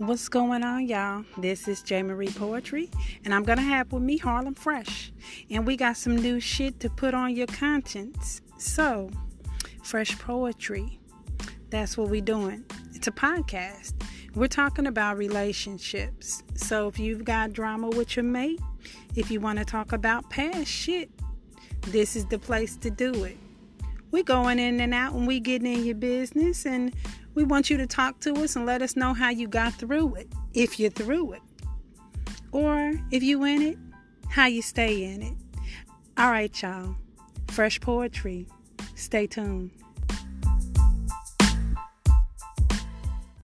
What's going on, y'all? This is J. Marie Poetry, and I'm gonna have with me Harlem Fresh. And we got some new shit to put on your conscience. So, Fresh Poetry. That's what we doing. It's a podcast. We're talking about relationships. So if you've got drama with your mate, if you want to talk about past shit, this is the place to do it. We're going in and out and we getting in your business and we want you to talk to us and let us know how you got through it, if you're through it. Or if you in it, how you stay in it. All right, y'all. Fresh poetry. Stay tuned.